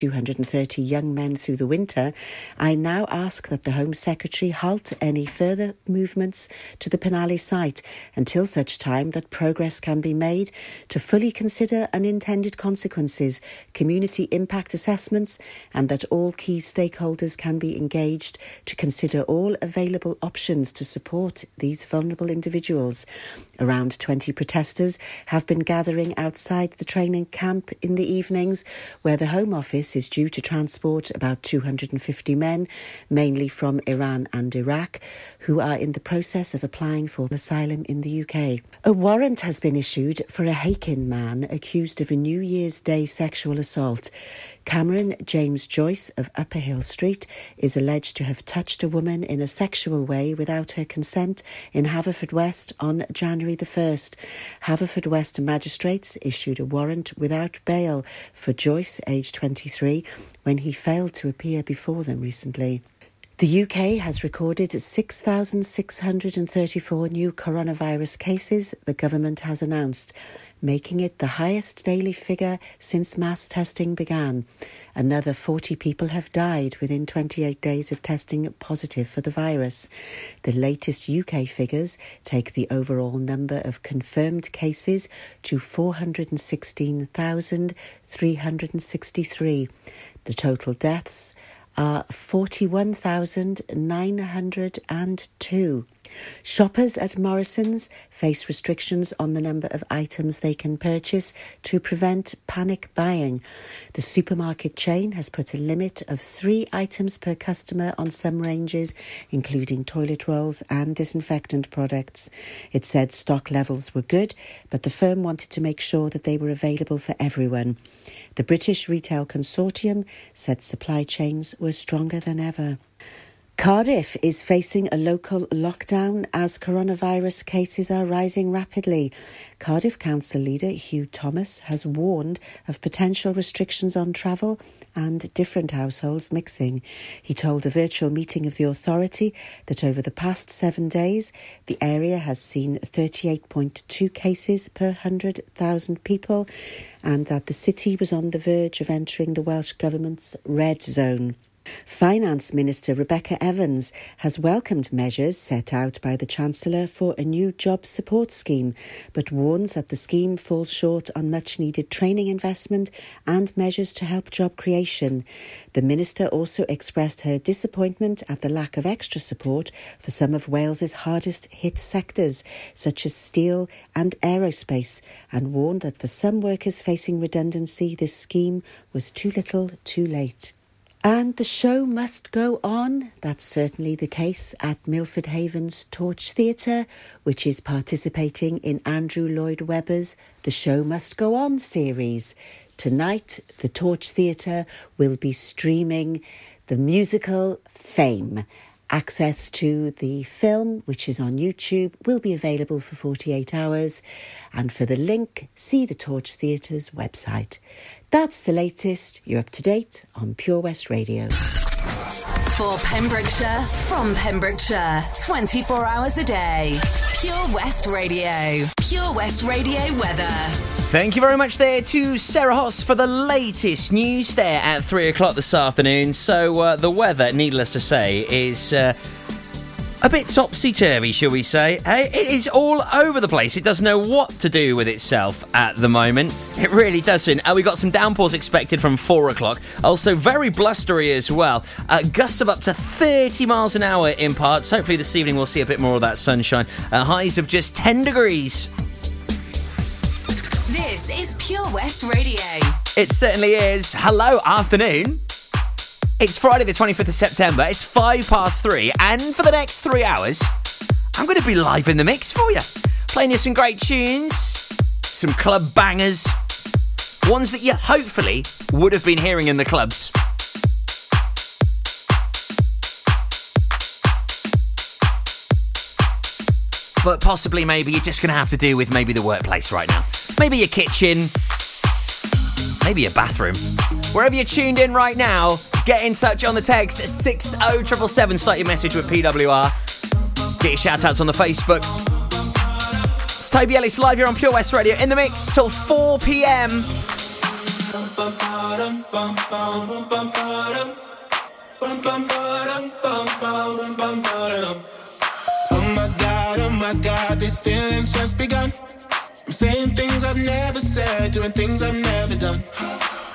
230 young men through the winter, I now ask that the Home Secretary halt any further movements to the Penally site until such time that progress can be made to fully consider unintended consequences, community impact assessments, and that all key stakeholders can be engaged to consider all available options to support these vulnerable individuals. Around 20 protesters have been gathering outside the training camp in the evenings, where the Home Office is due to transport about 250 men, mainly from Iran and Iraq, who are in the process of applying for asylum in the UK. A warrant has been issued for a Hakin man accused of a New Year's Day sexual assault. Cameron James Joyce of Upper Hill Street is alleged to have touched a woman in a sexual way without her consent in Haverfordwest on January the 1st. Haverfordwest magistrates issued a warrant without bail for Joyce, aged 23, when he failed to appear before them recently. The UK has recorded 6,634 new coronavirus cases, the government has announced, making it the highest daily figure since mass testing began. Another 40 people have died within 28 days of testing positive for the virus. The latest UK figures take the overall number of confirmed cases to 416,363. The total deaths are 41,902. Shoppers at Morrison's face restrictions on the number of items they can purchase to prevent panic buying. The supermarket chain has put a limit of three items per customer on some ranges, including toilet rolls and disinfectant products. It said stock levels were good, but the firm wanted to make sure that they were available for everyone. The British Retail Consortium said supply chains were stronger than ever. Cardiff is facing a local lockdown as coronavirus cases are rising rapidly. Cardiff Council leader Huw Thomas has warned of potential restrictions on travel and different households mixing. He told a virtual meeting of the authority that over the past seven days, the area has seen 38.2 cases per 100,000 people and that the city was on the verge of entering the Welsh Government's red zone. Finance Minister Rebecca Evans has welcomed measures set out by the Chancellor for a new job support scheme, but warns that the scheme falls short on much needed training investment and measures to help job creation. The Minister also expressed her disappointment at the lack of extra support for some of Wales's hardest hit sectors, such as steel and aerospace, and warned that for some workers facing redundancy, this scheme was too little too late. And the show must go on. That's certainly the case at Milford Haven's Torch Theatre, which is participating in Andrew Lloyd Webber's The Show Must Go On series. Tonight, the Torch Theatre will be streaming the musical Fame. Access to the film, which is on YouTube, will be available for 48 hours. And for the link, see the Torch Theatre's website. That's the latest. You're up to date on Pure West Radio. For Pembrokeshire, from Pembrokeshire, 24 hours a day. Pure West Radio. Pure West Radio weather. Thank you very much there to Sarah Hoss for the latest news there at 3 o'clock this afternoon. So, uh, the weather, needless to say, is. Uh, a bit topsy turvy, shall we say? Hey, it is all over the place. It doesn't know what to do with itself at the moment. It really doesn't. Uh, we got some downpours expected from four o'clock. Also, very blustery as well. Uh, gusts of up to 30 miles an hour in parts. Hopefully, this evening we'll see a bit more of that sunshine. Uh, highs of just 10 degrees. This is Pure West Radio. It certainly is. Hello, afternoon. It's Friday, the 25th of September. It's five past three, and for the next three hours, I'm going to be live in the mix for you. Playing you some great tunes, some club bangers, ones that you hopefully would have been hearing in the clubs. But possibly, maybe you're just going to have to do with maybe the workplace right now. Maybe your kitchen, maybe your bathroom. Wherever you're tuned in right now, get in touch on the text 60777. Start your message with PWR. Get your shout outs on the Facebook. It's Toby Ellis live here on Pure West Radio in the mix till 4 pm. Oh my god, oh my god, these feelings just begun. I'm saying things I've never said, doing things I've never done.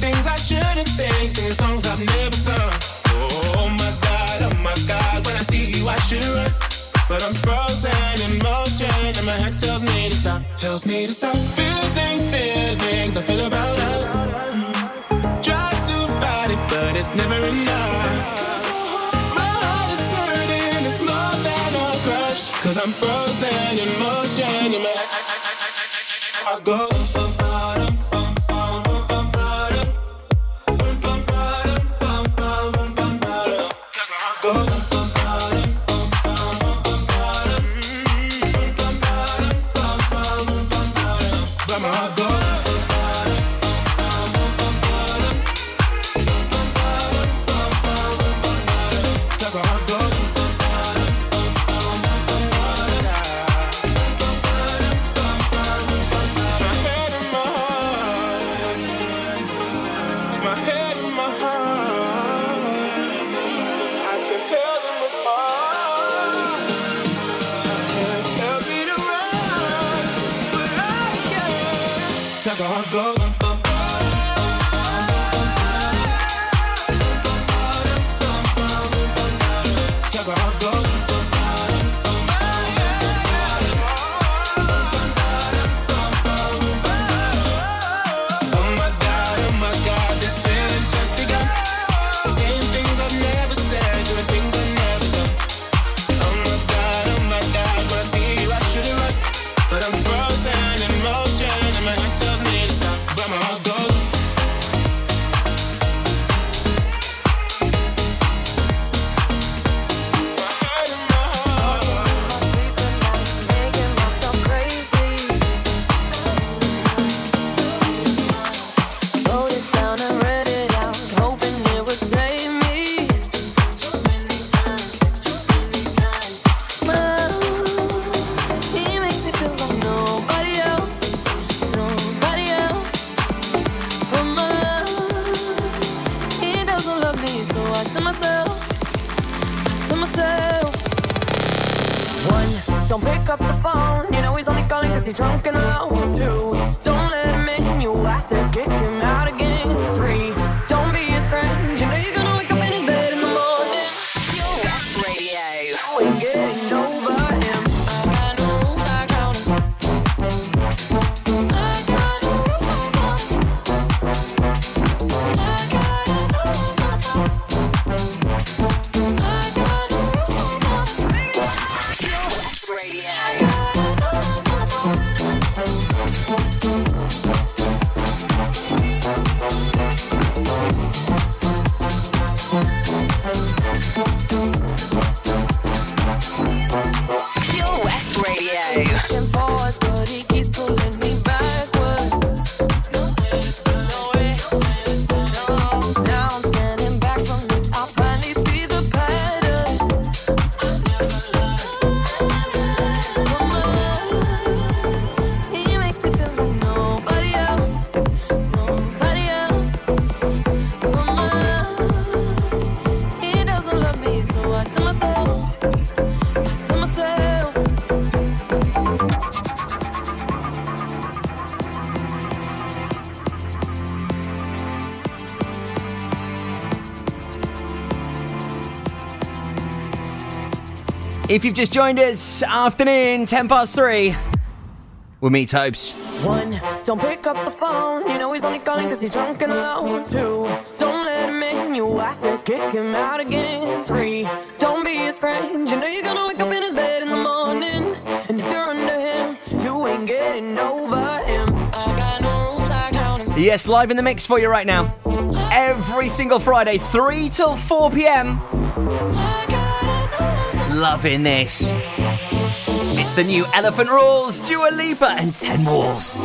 Things I shouldn't think, singing songs I've never sung. Oh my god, oh my god, when I see you I should run. But I'm frozen in motion, and my head tells me to stop, tells me to stop. Feeling feelings I feel about us. It's never enough. My heart is hurting, it's more than a crush. Cause I'm frozen in motion, and my heart goes. If you've just joined us, afternoon, 10 past 3. We'll meet Hopes. One, don't pick up the phone. You know he's only calling cause he's drunk and alone. Two, don't let him in. you have to kick him out again. Three, don't be his friend. You know you're gonna wake up in his bed in the morning. And if you're under him, you ain't getting over him. I got no rules, I count 'em. Yes, live in the mix for you right now. Every single Friday, 3 till 4 p.m. Loving this. It's the new Elephant Rules, Dua Lipa, and 10 Walls.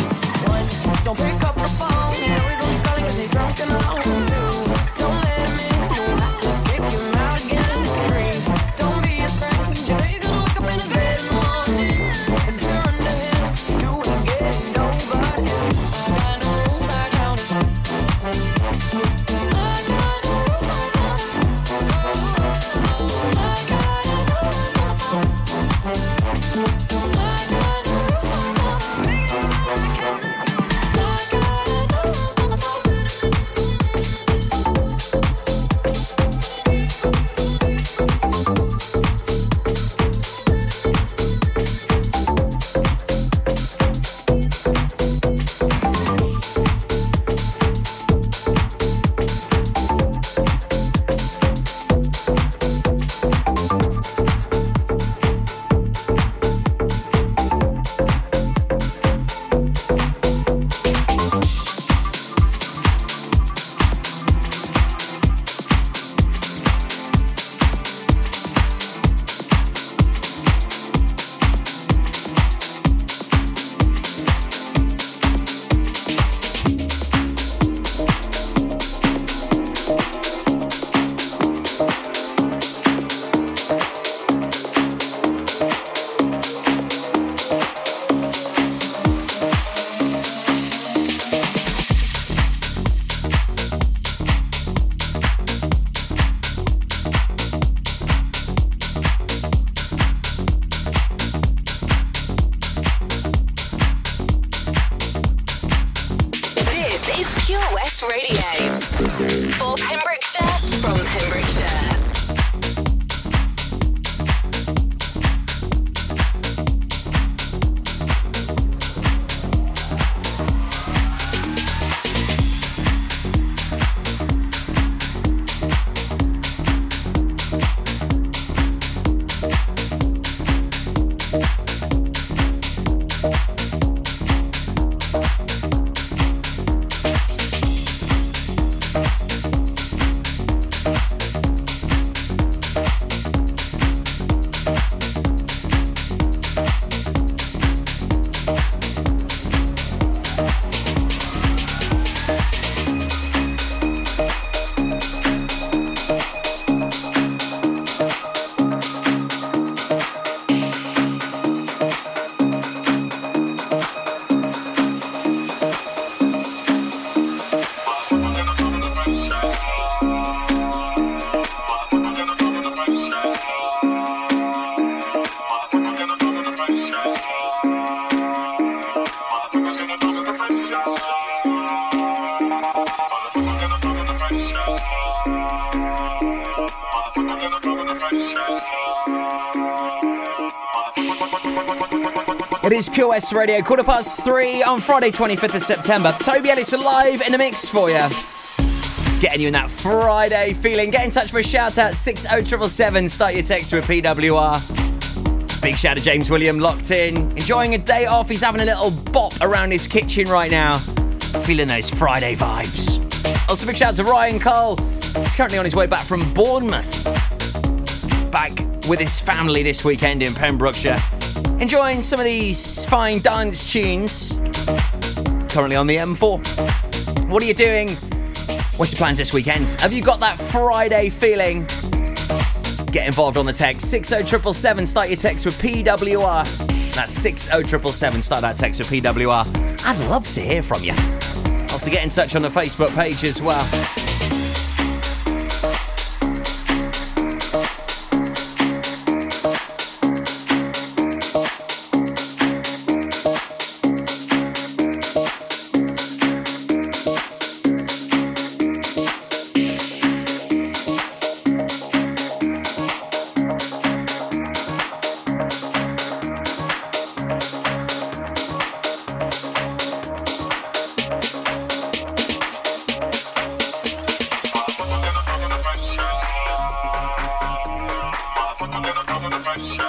Is Pure West Radio, quarter past three on Friday, 25th of September. Toby Ellis live in the mix for you. Getting you in that Friday feeling. Get in touch for a shout out 60777. Start your text with PWR. Big shout to James William locked in. Enjoying a day off. He's having a little bop around his kitchen right now. Feeling those Friday vibes. Also, big shout out to Ryan Cole. He's currently on his way back from Bournemouth. Back with his family this weekend in Pembrokeshire. Enjoying some of these fine dance tunes. Currently on the M4. What are you doing? What's your plans this weekend? Have you got that Friday feeling? Get involved on the text 60777. Start your text with PWR. That's 60777. Start that text with PWR. I'd love to hear from you. Also, get in touch on the Facebook page as well. One.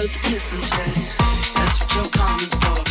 She the difference yet. That's what you're coming for,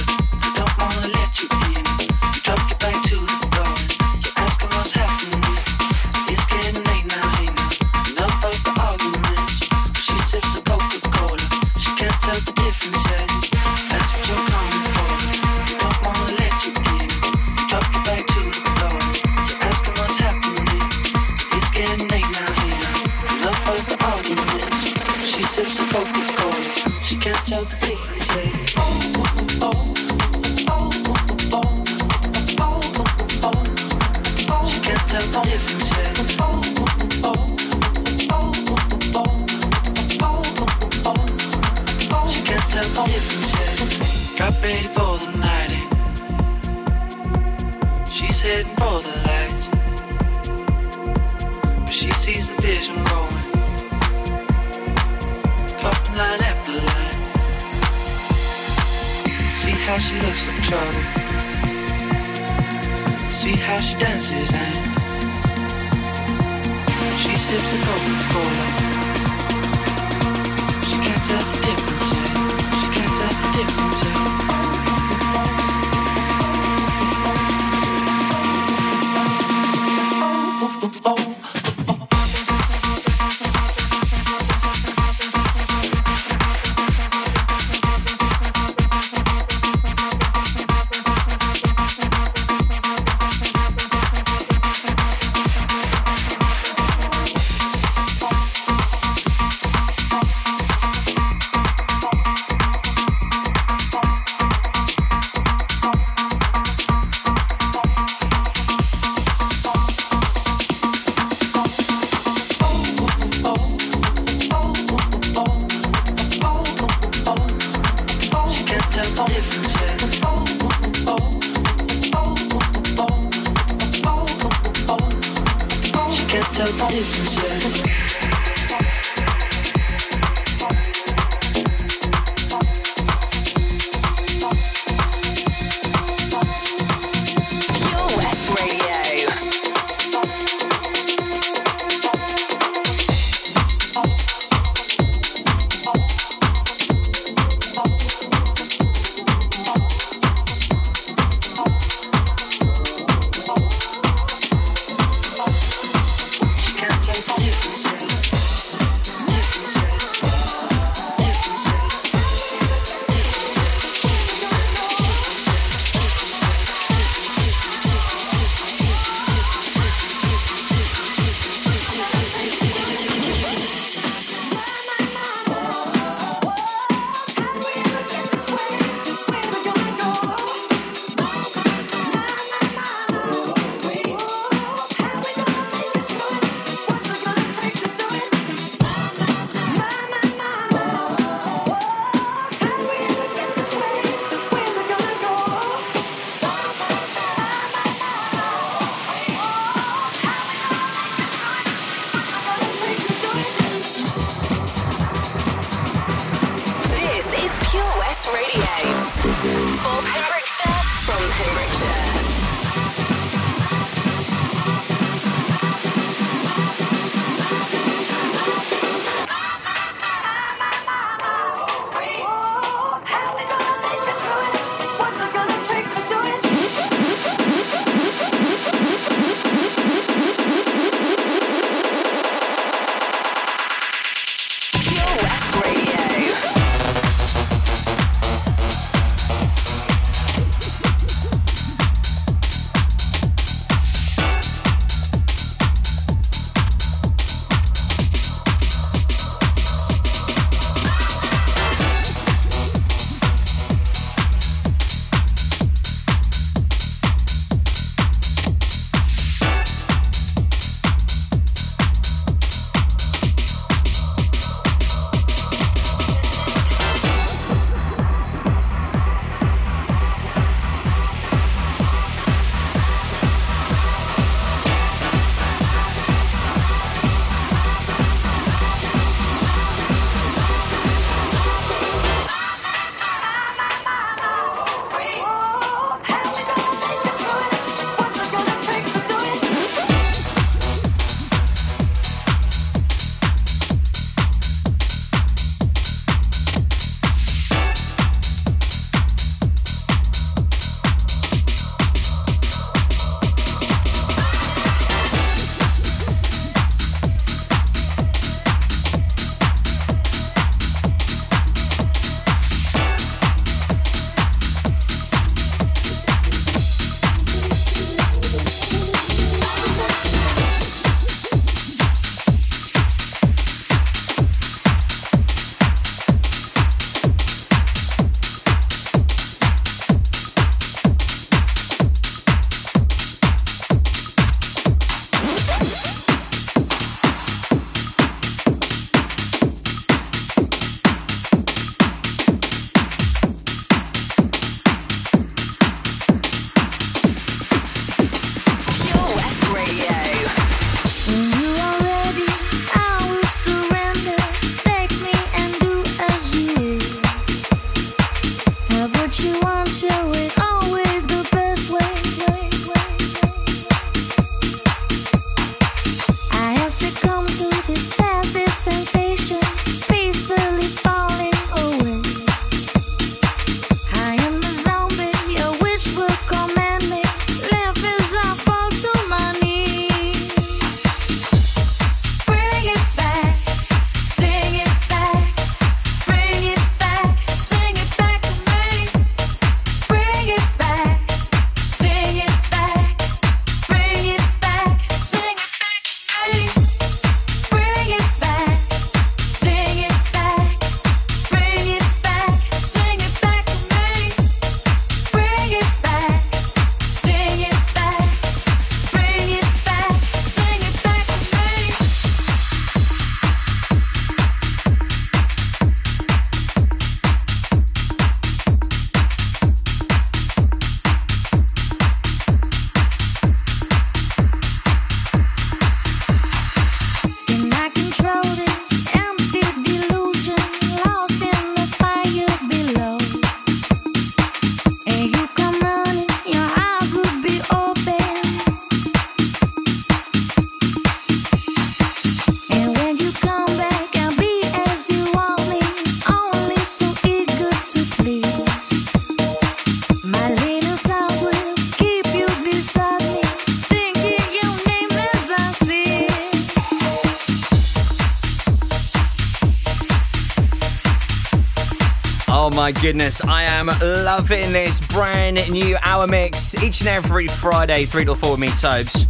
goodness, I am loving this brand new hour mix each and every Friday, 3 to 4 with me, Tobes.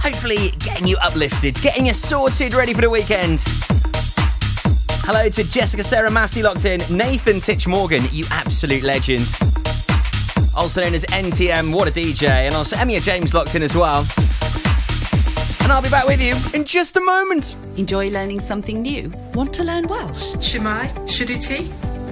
Hopefully, getting you uplifted, getting you sorted, ready for the weekend. Hello to Jessica Sarah Massey locked in, Nathan Titch Morgan, you absolute legend. Also known as NTM, what a DJ, and also Emia James locked in as well. And I'll be back with you in just a moment. Enjoy learning something new? Want to learn Welsh? Shemai, Shuduti.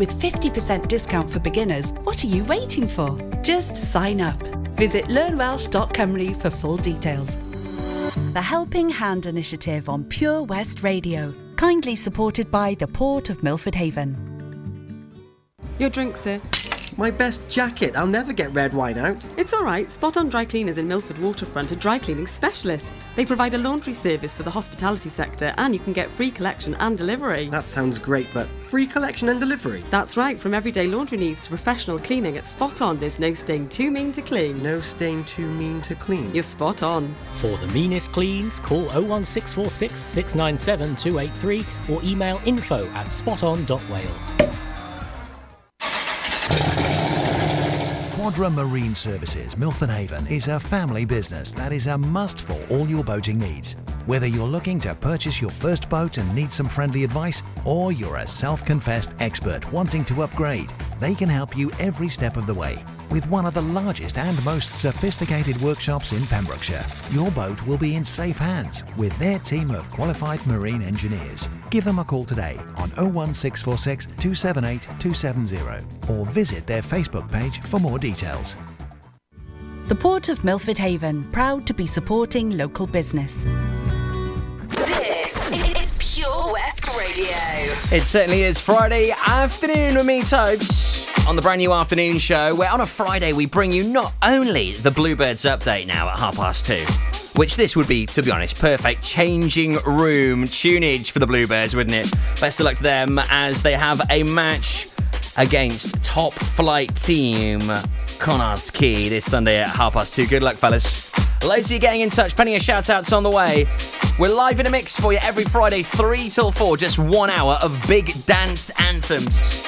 With 50% discount for beginners, what are you waiting for? Just sign up. Visit learnwelsh.com for full details. The Helping Hand Initiative on Pure West Radio, kindly supported by the Port of Milford Haven. Your drink, sir. My best jacket. I'll never get red wine out. It's all right. Spot on Dry Cleaners in Milford Waterfront are dry cleaning specialists. They provide a laundry service for the hospitality sector and you can get free collection and delivery. That sounds great, but free collection and delivery? That's right. From everyday laundry needs to professional cleaning at Spot On, there's no stain too mean to clean. No stain too mean to clean. You're spot on. For the meanest cleans, call 01646 697 283 or email info at spoton.wales. Quadra Marine Services, Milford Haven, is a family business that is a must for all your boating needs. Whether you're looking to purchase your first boat and need some friendly advice, or you're a self confessed expert wanting to upgrade, they can help you every step of the way. With one of the largest and most sophisticated workshops in Pembrokeshire, your boat will be in safe hands with their team of qualified marine engineers. Give them a call today on 01646 278 270 or visit their Facebook page for more details. The Port of Milford Haven, proud to be supporting local business. This is Pure West Radio. It certainly is Friday afternoon with me, Tobes, on the brand new afternoon show, where on a Friday we bring you not only the Bluebirds update now at half past two, which this would be, to be honest, perfect changing room tunage for the Bluebirds, wouldn't it? Best of luck to them as they have a match against top flight team Connah's Quay this Sunday at half past two. Good luck, fellas. Loads of you getting in touch, plenty of shout outs on the way. We're live in a mix for you every Friday, 3 till 4, just one hour of big dance anthems.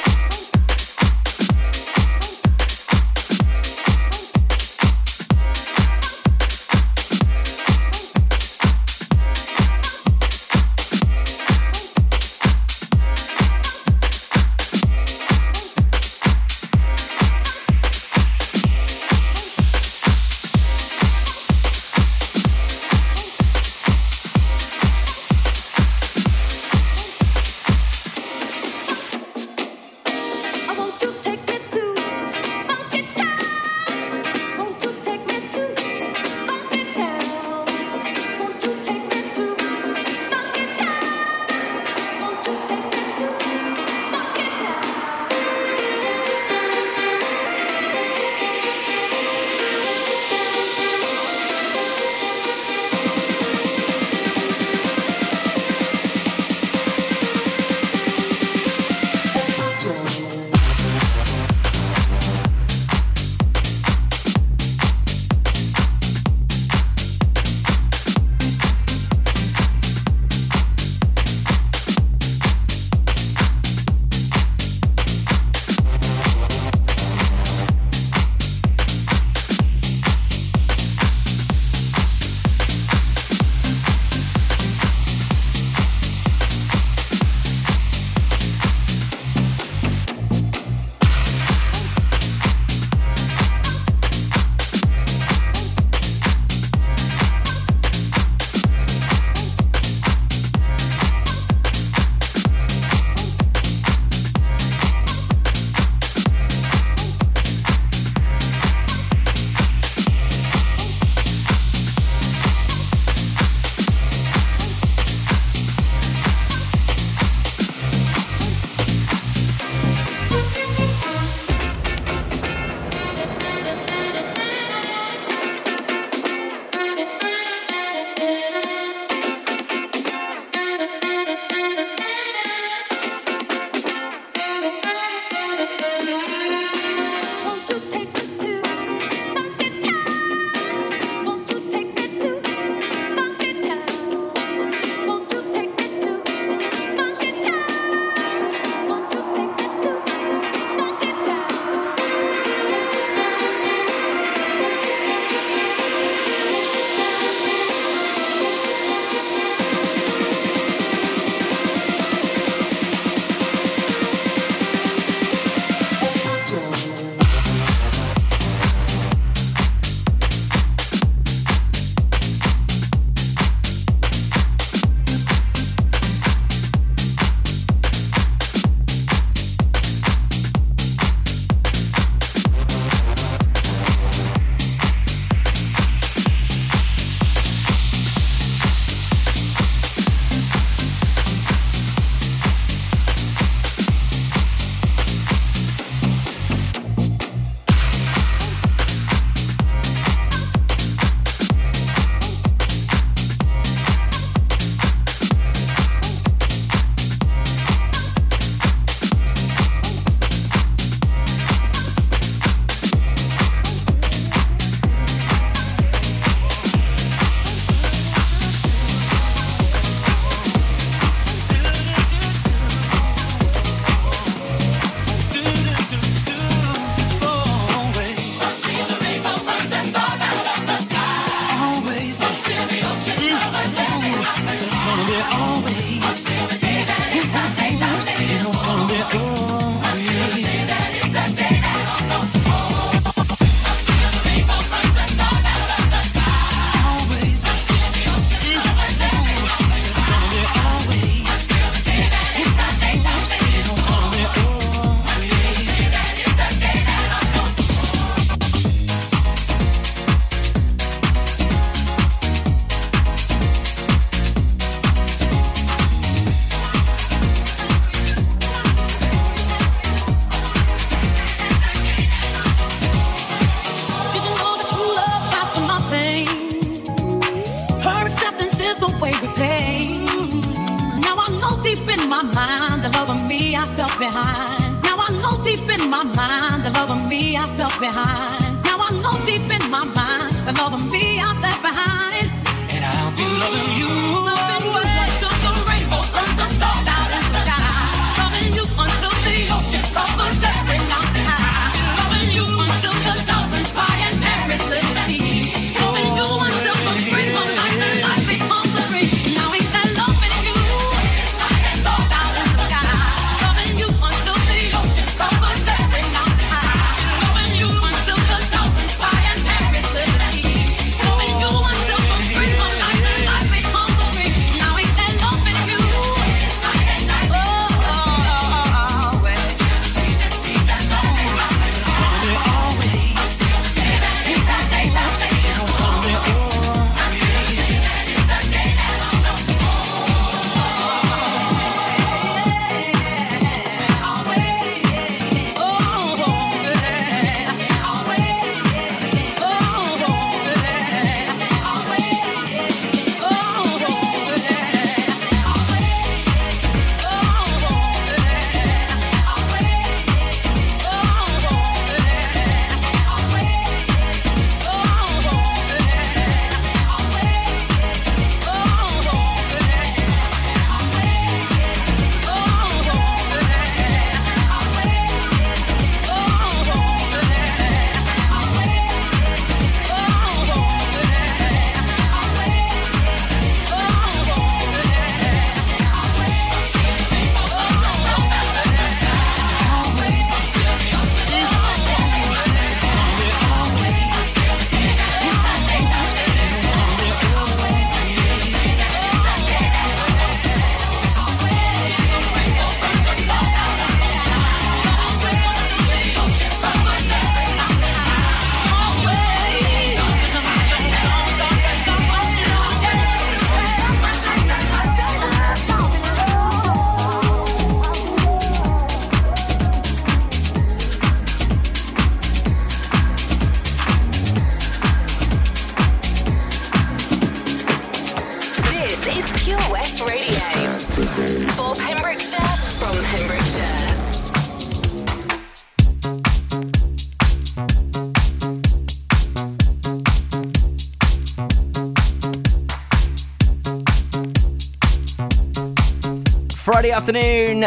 afternoon.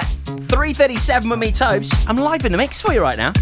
3.37 with me, Tobes. I'm live in the mix for you right now.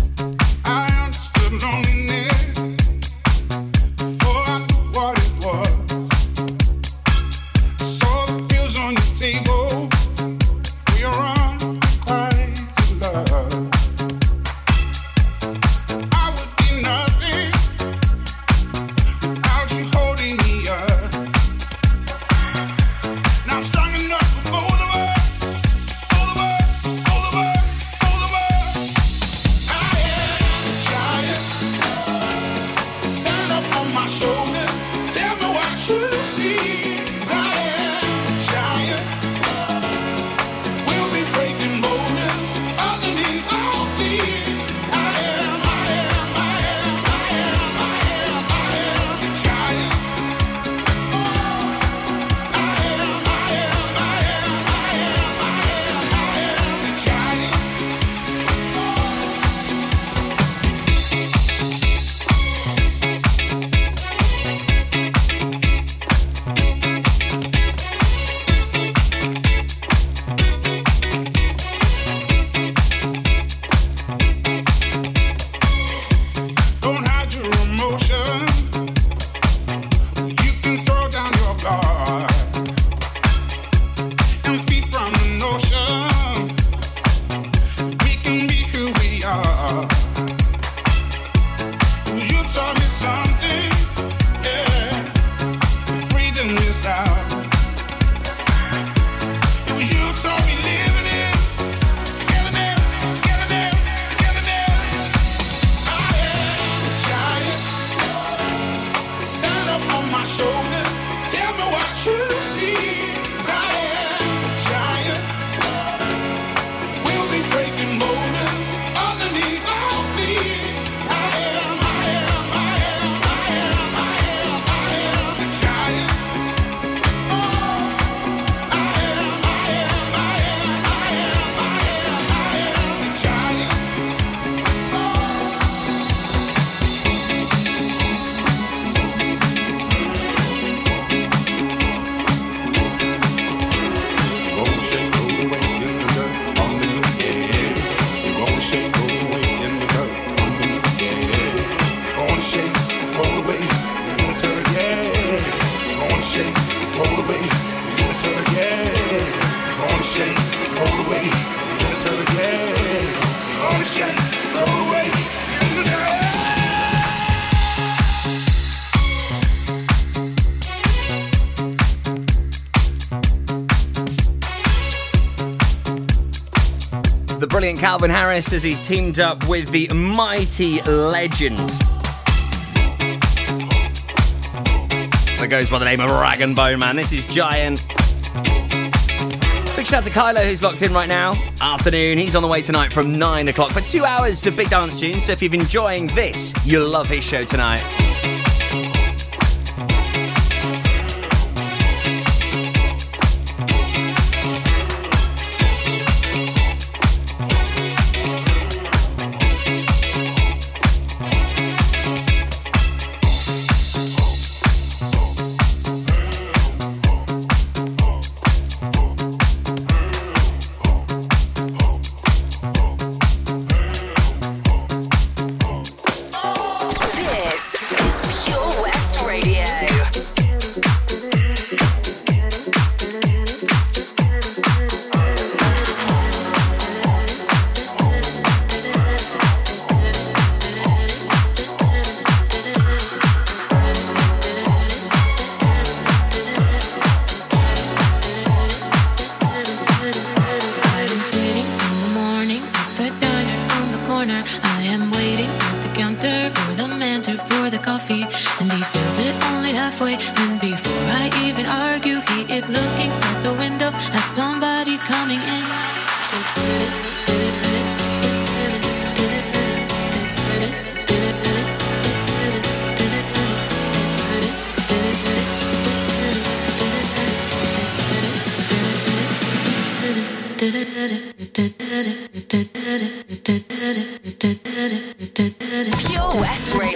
Calvin Harris as he's teamed up with the mighty legend. That goes by the name of Rag and Bone Man. This is Giant. Big shout out to Kylo who's locked in right now. Afternoon, he's on the way tonight from 9 o'clock for two hours of big dance tunes. So if you're enjoying this, you'll love his show tonight. He fills it only halfway. And before I even argue, he is looking out the window at somebody coming in. Pure West Radio.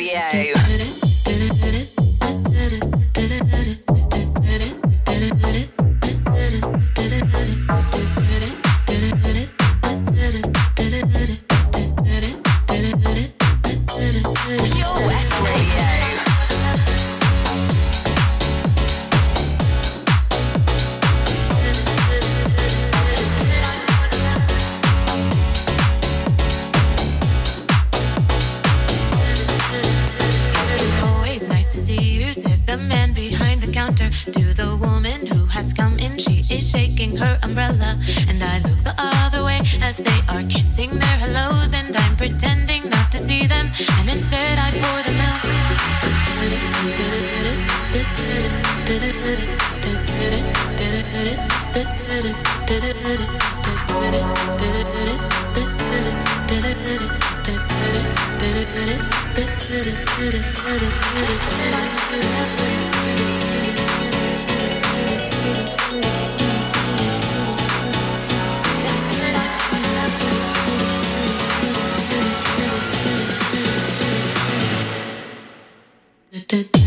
addicted.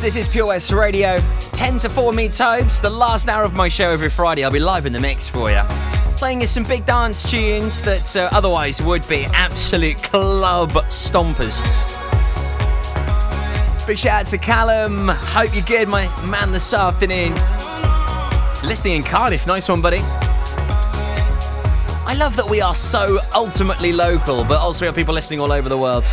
This is Pure West Radio. 10 to 4 me Tobes, the last hour of my show every Friday. I'll be live in the mix for you. Playing you some big dance tunes that uh, otherwise would be absolute club stompers. Big shout out to Callum. Hope you're good, my man, this afternoon. Listening in Cardiff. Nice one, buddy. I love that we are so ultimately local, but also we have people listening all over the world.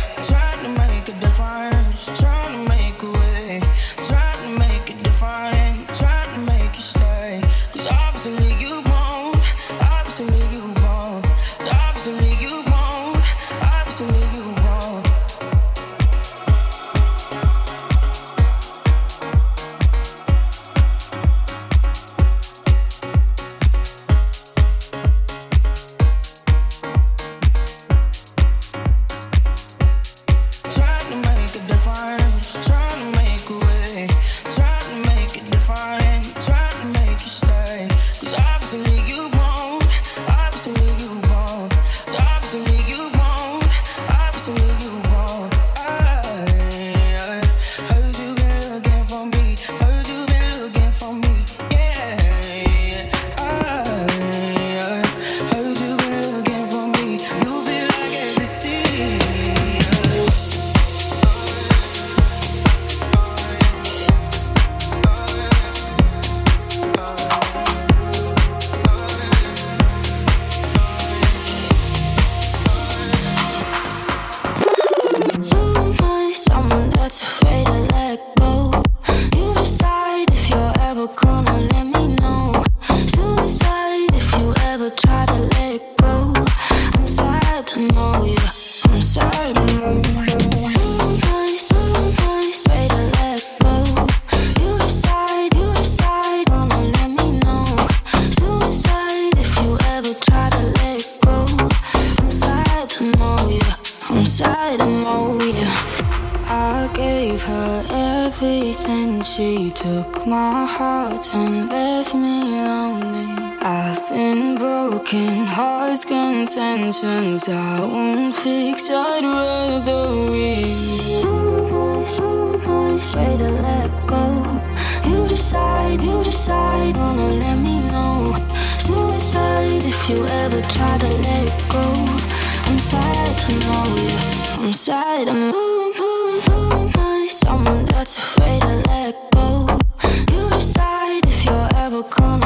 intentions I won't fix. I'd rather we somehow, somehow it's way to let go. You decide, you decide, wanna let me know. Suicide if you ever try to let go. I'm sad, I know you. I'm sad, I'm ooh, someone that's afraid to let go. You decide if you're ever gonna.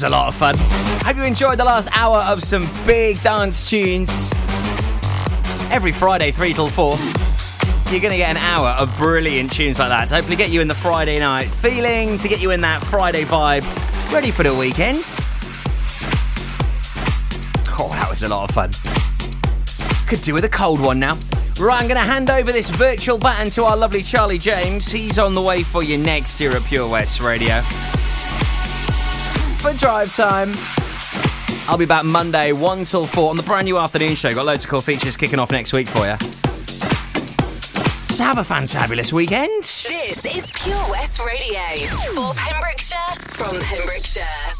was a lot of fun. Hope you enjoyed the last hour of some big dance tunes. Every Friday, 3 till 4, you're going to get an hour of brilliant tunes like that to hopefully get you in the Friday night feeling, to get you in that Friday vibe, ready for the weekend. Oh, that was a lot of fun. Could do with a cold one now. Right, I'm going to hand over this virtual baton to our lovely Charlie James. He's on the way for you next here at Pure West Radio. For drive time. I'll be back Monday, 1 till 4 on the brand new afternoon show. Got loads of cool features kicking off next week for you. So have a fantabulous weekend. This is Pure West Radio for Pembrokeshire from Pembrokeshire.